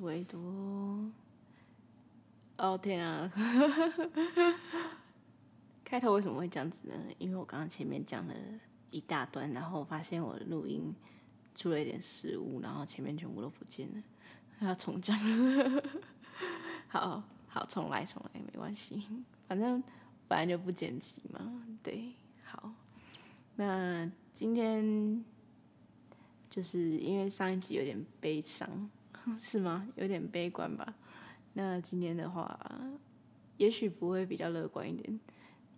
唯独。哦天啊！开头为什么会这样子呢？因为我刚刚前面讲了一大段，然后发现我的录音出了一点失误，然后前面全部都不见了，要重讲。好好，重来重来，没关系，反正本来就不剪辑嘛。对，好，那今天就是因为上一集有点悲伤，是吗？有点悲观吧。那今天的话，也许不会比较乐观一点，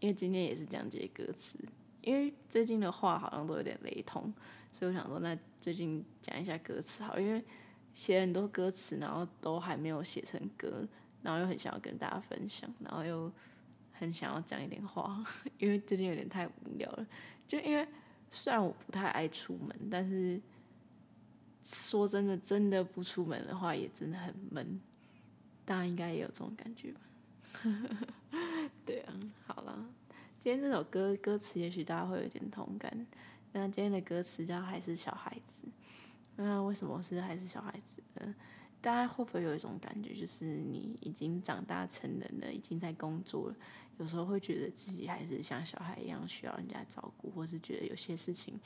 因为今天也是讲解歌词。因为最近的话好像都有点雷同，所以我想说，那最近讲一下歌词好，因为写很多歌词，然后都还没有写成歌，然后又很想要跟大家分享，然后又很想要讲一点话，因为最近有点太无聊了。就因为虽然我不太爱出门，但是说真的，真的不出门的话，也真的很闷。大家应该也有这种感觉吧？对啊，好了，今天这首歌歌词也许大家会有点同感。那今天的歌词叫“还是小孩子”。那为什么是还是小孩子呢？大家会不会有一种感觉，就是你已经长大成人了，已经在工作了，有时候会觉得自己还是像小孩一样需要人家照顾，或是觉得有些事情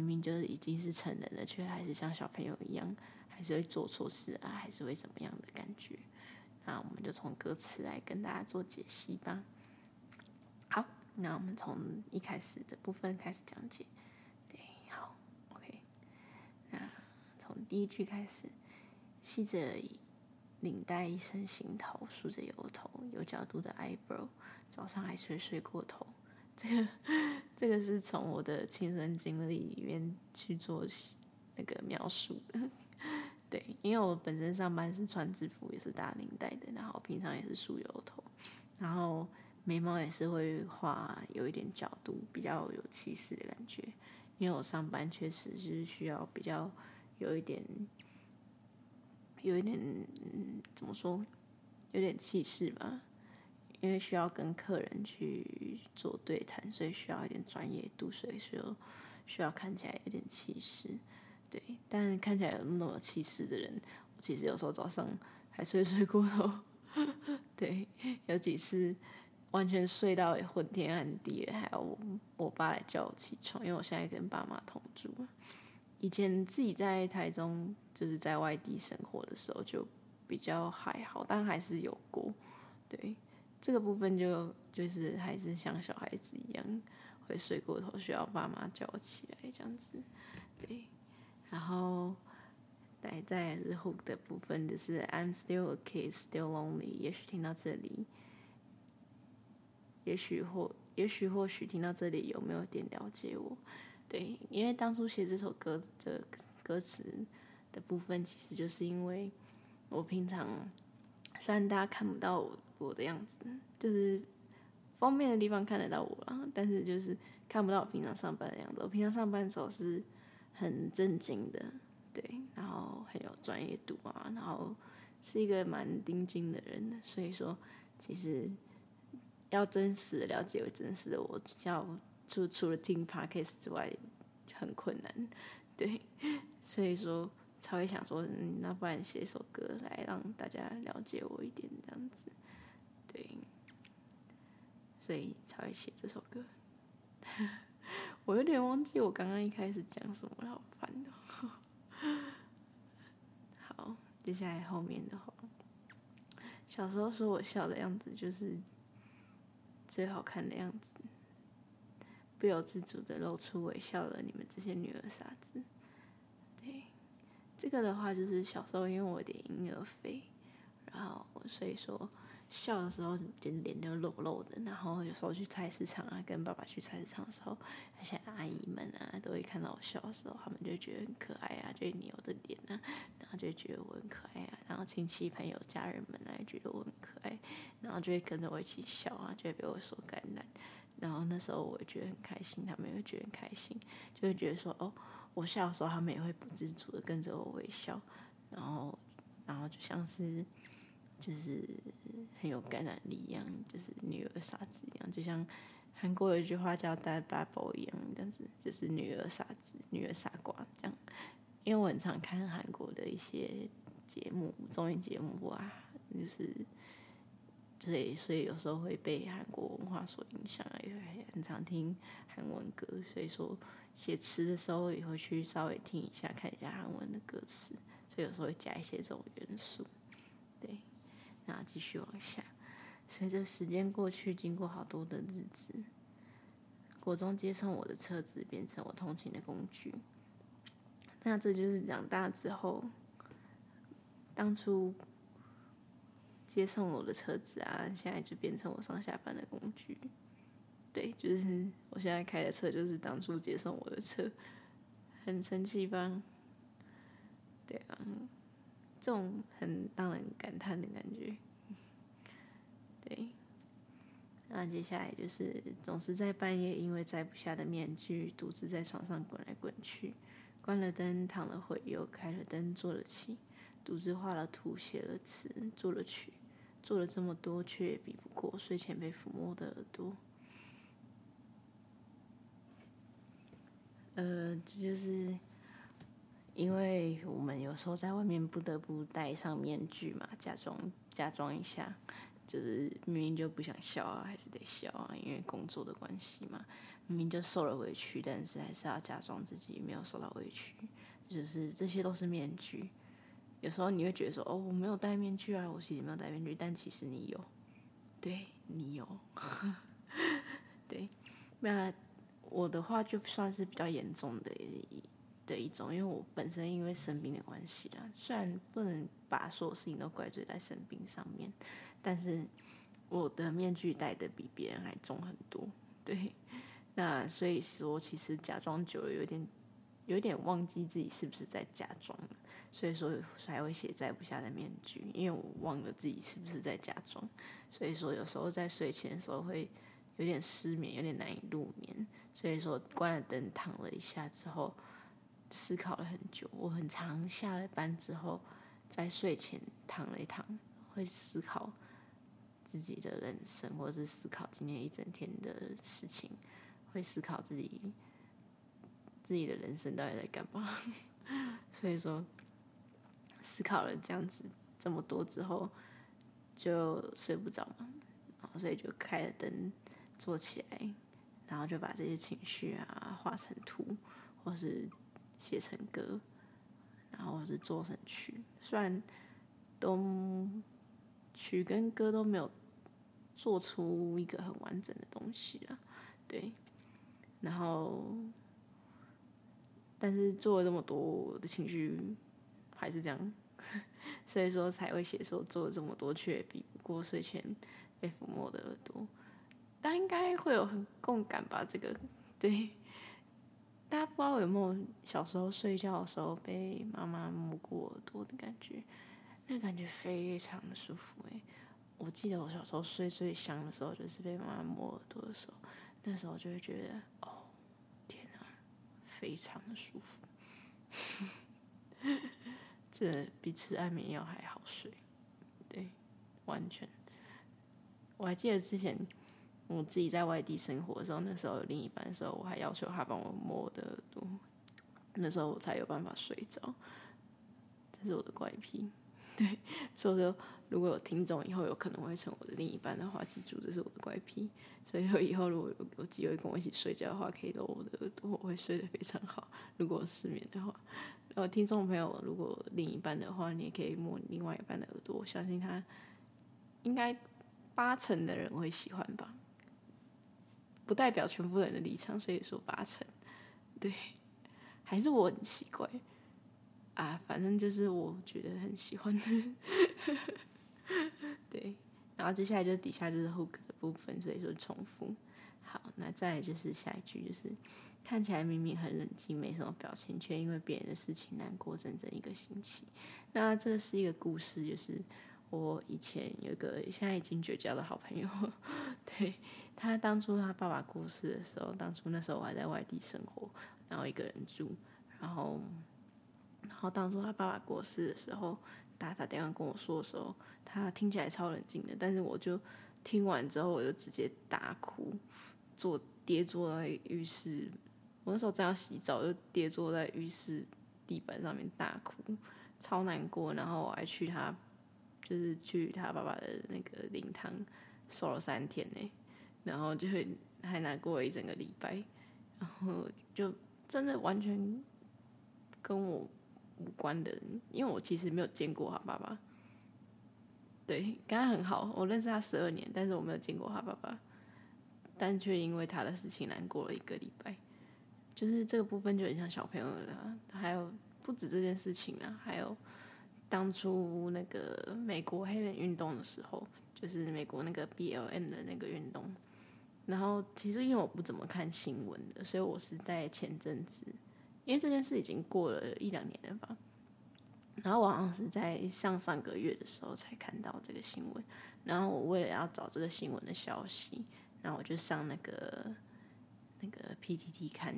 明明就是已经是成人了，却还是像小朋友一样，还是会做错事啊，还是会怎么样的感觉？那我们就从歌词来跟大家做解析吧。好，那我们从一开始的部分开始讲解。对，好，OK。那从第一句开始，系着领带一身行头，梳着油头，有角度的 eyebrow，早上还是会睡过头。这个这个是从我的亲身经历里面去做那个描述的。对，因为我本身上班是穿制服，也是打领带的，然后平常也是梳油头，然后眉毛也是会画有一点角度，比较有气势的感觉。因为我上班确实是需要比较有一点，有一点，嗯，怎么说，有点气势吧。因为需要跟客人去做对谈，所以需要一点专业度，所以说需要看起来有点气势。对，但看起来有那么有气势的人，其实有时候早上还睡睡过头。对，有几次完全睡到昏天暗地了，还要我，我爸来叫我起床，因为我现在跟爸妈同住。以前自己在台中，就是在外地生活的时候，就比较还好，但还是有过。对，这个部分就就是还是像小孩子一样，会睡过头，需要爸妈叫我起来这样子。对。然后，来再来是 hook 的部分，就是 I'm still a kid, still lonely。也许听到这里，也许或也许或许听到这里，有没有点了解我？对，因为当初写这首歌的歌词的部分，其实就是因为我平常虽然大家看不到我我的样子，就是封面的地方看得到我啦，但是就是看不到我平常上班的样子。我平常上班的时候是。很正经的，对，然后很有专业度啊，然后是一个蛮钉钉的人，所以说其实要真实了解为真实的我，要除除了听 podcast 之外很困难，对，所以说才会想说，嗯，那不然写首歌来让大家了解我一点这样子，所以才会写这首歌。我有点忘记我刚刚一开始讲什么了，好烦的。好，接下来后面的话，小时候说我笑的样子就是最好看的样子，不由自主的露出微笑了。你们这些女儿傻子，对，这个的话就是小时候因为我有点婴儿肥，然后所以说。笑的时候，就脸就露露的。然后有时候去菜市场啊，跟爸爸去菜市场的时候，那些阿姨们啊，都会看到我笑的时候，他们就觉得很可爱啊，就会捏我的脸啊，然后就觉得我很可爱啊。然后亲戚朋友家人们啊，也觉得我很可爱，然后就会跟着我一起笑啊，就会被我所感染。然后那时候我也觉得很开心，他们也会觉得很开心，就会觉得说哦，我笑的时候，他们也会不自主的跟着我微笑，然后，然后就像是。就是很有感染力一样，就是女儿傻子一样，就像韩国有一句话叫“大 buble ”一样，这样子就是女儿傻子、女儿傻瓜这样。因为我很常看韩国的一些节目，综艺节目啊，就是，对，所以有时候会被韩国文化所影响，也会很常听韩文歌，所以说写词的时候也会去稍微听一下，看一下韩文的歌词，所以有时候会加一些这种元素。对，那继续往下，随着时间过去，经过好多的日子，国中接送我的车子变成我通勤的工具。那这就是长大之后，当初接送我的车子啊，现在就变成我上下班的工具。对，就是我现在开的车，就是当初接送我的车，很生气吧？对啊，这种很让人感叹的感觉。对，那接下来就是总是在半夜，因为摘不下的面具，独自在床上滚来滚去。关了灯，躺了会，又开了灯，做了起，独自画了图，写了词，作了曲，做了这么多，却也比不过睡前被抚摸的耳朵。呃，这就是因为我们有时候在外面不得不戴上面具嘛，假装假装一下，就是明明就不想笑啊，还是得笑啊，因为工作的关系嘛。明明就受了委屈，但是还是要假装自己没有受到委屈，就是这些都是面具。有时候你会觉得说：“哦，我没有戴面具啊，我其实没有戴面具。”但其实你有，对，你有。对，那我的话就算是比较严重的的一种，因为我本身因为生病的关系啦，虽然不能把所有事情都怪罪在生病上面，但是我的面具戴得比别人还重很多，对。那所以说，其实假装久了，有点，有点忘记自己是不是在假装，所以说才会写摘不下的面具，因为我忘了自己是不是在假装。所以说有时候在睡前的时候会有点失眠，有点难以入眠。所以说关了灯，躺了一下之后，思考了很久。我很常下了班之后，在睡前躺了一躺，会思考自己的人生，或是思考今天一整天的事情。会思考自己自己的人生到底在干嘛，所以说思考了这样子这么多之后，就睡不着嘛，然后所以就开了灯，坐起来，然后就把这些情绪啊画成图，或是写成歌，然后是做成曲，虽然都曲跟歌都没有做出一个很完整的东西啊，对。然后，但是做了这么多，我的情绪还是这样，所以说才会写说做了这么多，却比不过睡前被抚摸的耳朵。但应该会有很共感吧？这个对，大家不知道有没有小时候睡觉的时候被妈妈摸过耳朵的感觉？那感觉非常的舒服诶，我记得我小时候睡最香的时候，就是被妈妈摸耳朵的时候。那时候就会觉得，哦，天哪，非常的舒服，这比吃安眠药还好睡，对，完全。我还记得之前我自己在外地生活的时候，那时候有另一半的时候，我还要求他帮我摸我的耳朵，那时候我才有办法睡着。这是我的怪癖，对，所以说。如果有听众以后有可能会成我的另一半的话，记住这是我的怪癖。所以说以后如果有有机会跟我一起睡觉的话，可以搂我的耳朵，我会睡得非常好。如果失眠的话，然后听众朋友如果另一半的话，你也可以摸另外一半的耳朵，我相信他应该八成的人会喜欢吧。不代表全部人的立场，所以说八成，对，还是我很奇怪啊，反正就是我觉得很喜欢的。对，然后接下来就是底下就是 hook 的部分，所以说重复。好，那再来就是下一句，就是看起来明明很冷静，没什么表情，却因为别人的事情难过整整一个星期。那这是一个故事，就是我以前有个现在已经绝交的好朋友，对，他当初他爸爸过世的时候，当初那时候我还在外地生活，然后一个人住，然后然后当初他爸爸过世的时候。打打电话跟我说的时候，他听起来超冷静的，但是我就听完之后，我就直接大哭，坐跌坐在浴室。我那时候正要洗澡，就跌坐在浴室地板上面大哭。超难过，然后我还去他，就是去他爸爸的那个灵堂守了三天呢，然后就会还难过了一整个礼拜，然后就真的完全跟我无关的，因为我其实没有见过他爸爸，对，跟他很好，我认识他十二年，但是我没有见过他爸爸，但却因为他的事情难过了一个礼拜，就是这个部分就很像小朋友了，还有。不止这件事情啊，还有当初那个美国黑人运动的时候，就是美国那个 BLM 的那个运动。然后其实因为我不怎么看新闻的，所以我是在前阵子，因为这件事已经过了一两年了吧。然后我好像是在上上个月的时候才看到这个新闻。然后我为了要找这个新闻的消息，然后我就上那个那个 PTT 看。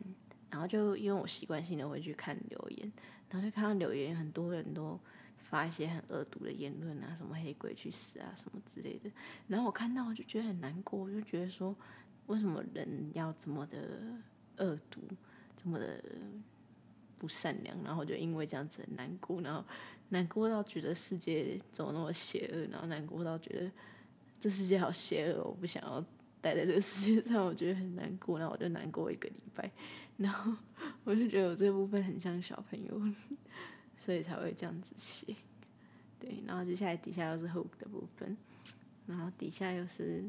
然后就因为我习惯性的会去看留言，然后就看到留言很多人都发一些很恶毒的言论啊，什么黑鬼去死啊什么之类的。然后我看到我就觉得很难过，我就觉得说，为什么人要这么的恶毒，这么的不善良？然后就因为这样子很难过，然后难过到觉得世界怎么那么邪恶，然后难过到觉得这世界好邪恶，我不想要待在这个世界上，我觉得很难过，然后我就难过一个礼拜。然后我就觉得我这部分很像小朋友，所以才会这样子写。对，然后接下来底下又是 hook 的部分，然后底下又是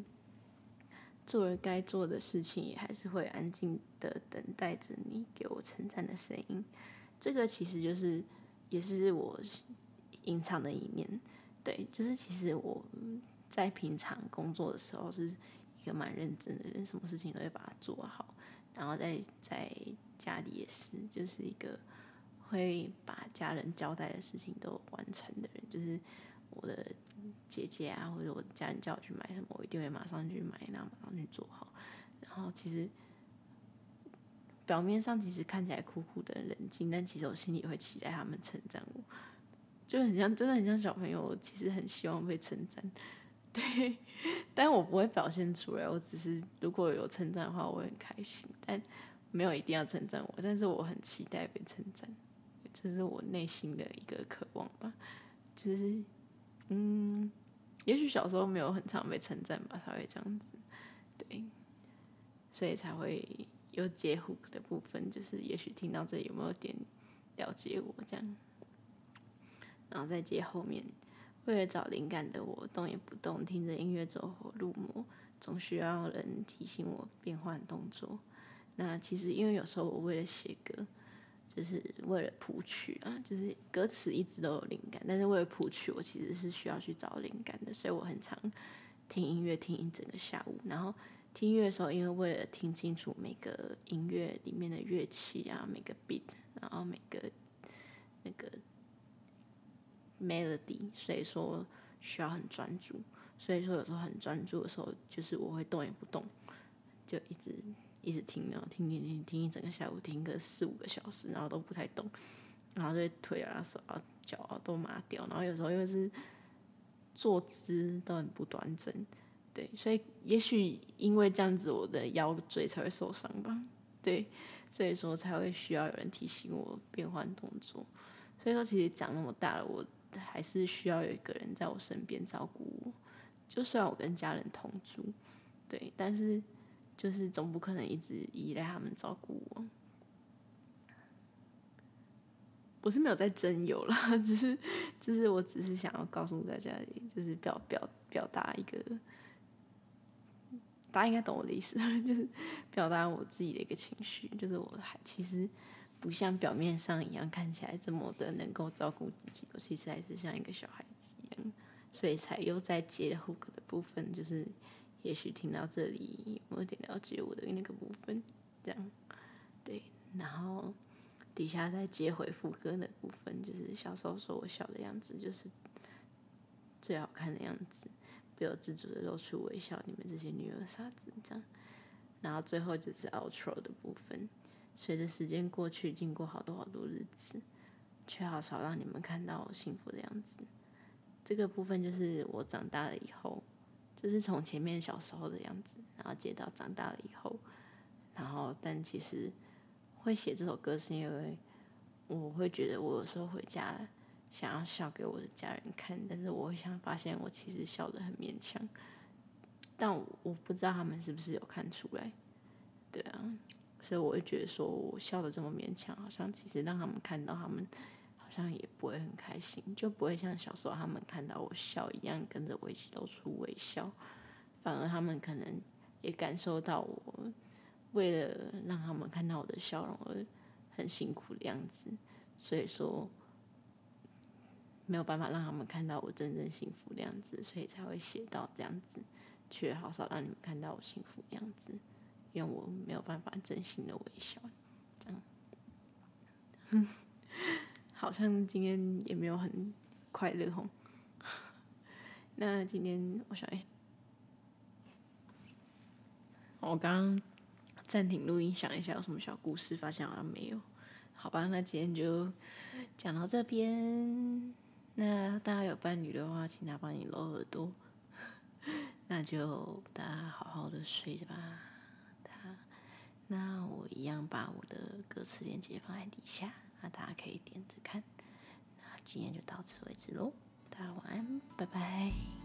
做了该做的事情，也还是会安静的等待着你给我称赞的声音。这个其实就是也是我隐藏的一面。对，就是其实我在平常工作的时候是一个蛮认真的人，什么事情都会把它做好。然后在在家里也是，就是一个会把家人交代的事情都完成的人。就是我的姐姐啊，或者我家人叫我去买什么，我一定会马上去买，然后马上去做好。然后其实表面上其实看起来酷酷的冷静，但其实我心里会期待他们称赞我，就很像，真的很像小朋友。其实很希望被称赞。对，但我不会表现出来。我只是如果有称赞的话，我会很开心。但没有一定要称赞我，但是我很期待被称赞，这是我内心的一个渴望吧。就是，嗯，也许小时候没有很常被称赞吧，才会这样子。对，所以才会有接 hook 的部分。就是也许听到这里有没有点了解我这样，然后再接后面。为了找灵感的我，动也不动，听着音乐走火入魔，总需要人提醒我变换动作。那其实因为有时候我为了写歌，就是为了谱曲啊，就是歌词一直都有灵感，但是为了谱曲，我其实是需要去找灵感的，所以我很常听音乐听一整个下午。然后听音乐的时候，因为为了听清楚每个音乐里面的乐器啊，每个 beat，然后每个那个。melody，所以说需要很专注，所以说有时候很专注的时候，就是我会动也不动，就一直一直听，然后听听听听一整个下午，听个四五个小时，然后都不太动，然后就腿啊手啊脚啊都麻掉，然后有时候又是坐姿都很不端正，对，所以也许因为这样子，我的腰椎才会受伤吧，对，所以说才会需要有人提醒我变换动作，所以说其实长那么大了，我。还是需要有一个人在我身边照顾我，就算我跟家人同住，对，但是就是总不可能一直依赖他们照顾我。我是没有在征友啦，只是就是我只是想要告诉大家，就是表表表达一个，大家应该懂我的意思，就是表达我自己的一个情绪，就是我还其实。不像表面上一样看起来这么的能够照顾自己，我其实还是像一个小孩子一样，所以才又在接 hook 的部分，就是也许听到这里我有点了解我的那个部分，这样对，然后底下再接回副歌的部分，就是小时候说我笑的样子就是最好看的样子，不由自主的露出微笑，你们这些女儿傻子这样，然后最后就是 outro 的部分。随着时间过去，经过好多好多日子，却好少让你们看到我幸福的样子。这个部分就是我长大了以后，就是从前面小时候的样子，然后接到长大了以后，然后但其实会写这首歌是因为我会觉得我有时候回家想要笑给我的家人看，但是我会想发现我其实笑得很勉强，但我，不知道他们是不是有看出来，对啊，所以我会觉得说我笑得这么勉强，好像其实让他们看到，他们好像也不会很开心，就不会像小时候他们看到我笑一样跟着我一起露出微笑，反而他们可能也感受到我为了让他们看到我的笑容而很辛苦的样子，所以说。没有办法让他们看到我真正幸福的样子，所以才会写到这样子，却好少让你们看到我幸福的样子，因为我没有办法真心的微笑，这样，好像今天也没有很快乐吼。那今天我想一下，我刚暂停录音，想一下有什么小故事，发现好像没有，好吧，那今天就讲到这边。那大家有伴侣的话，请他帮你揉耳朵。那就大家好好的睡着吧。他，那我一样把我的歌词链接放在底下，那大家可以点着看。那今天就到此为止喽，大家晚安，拜拜。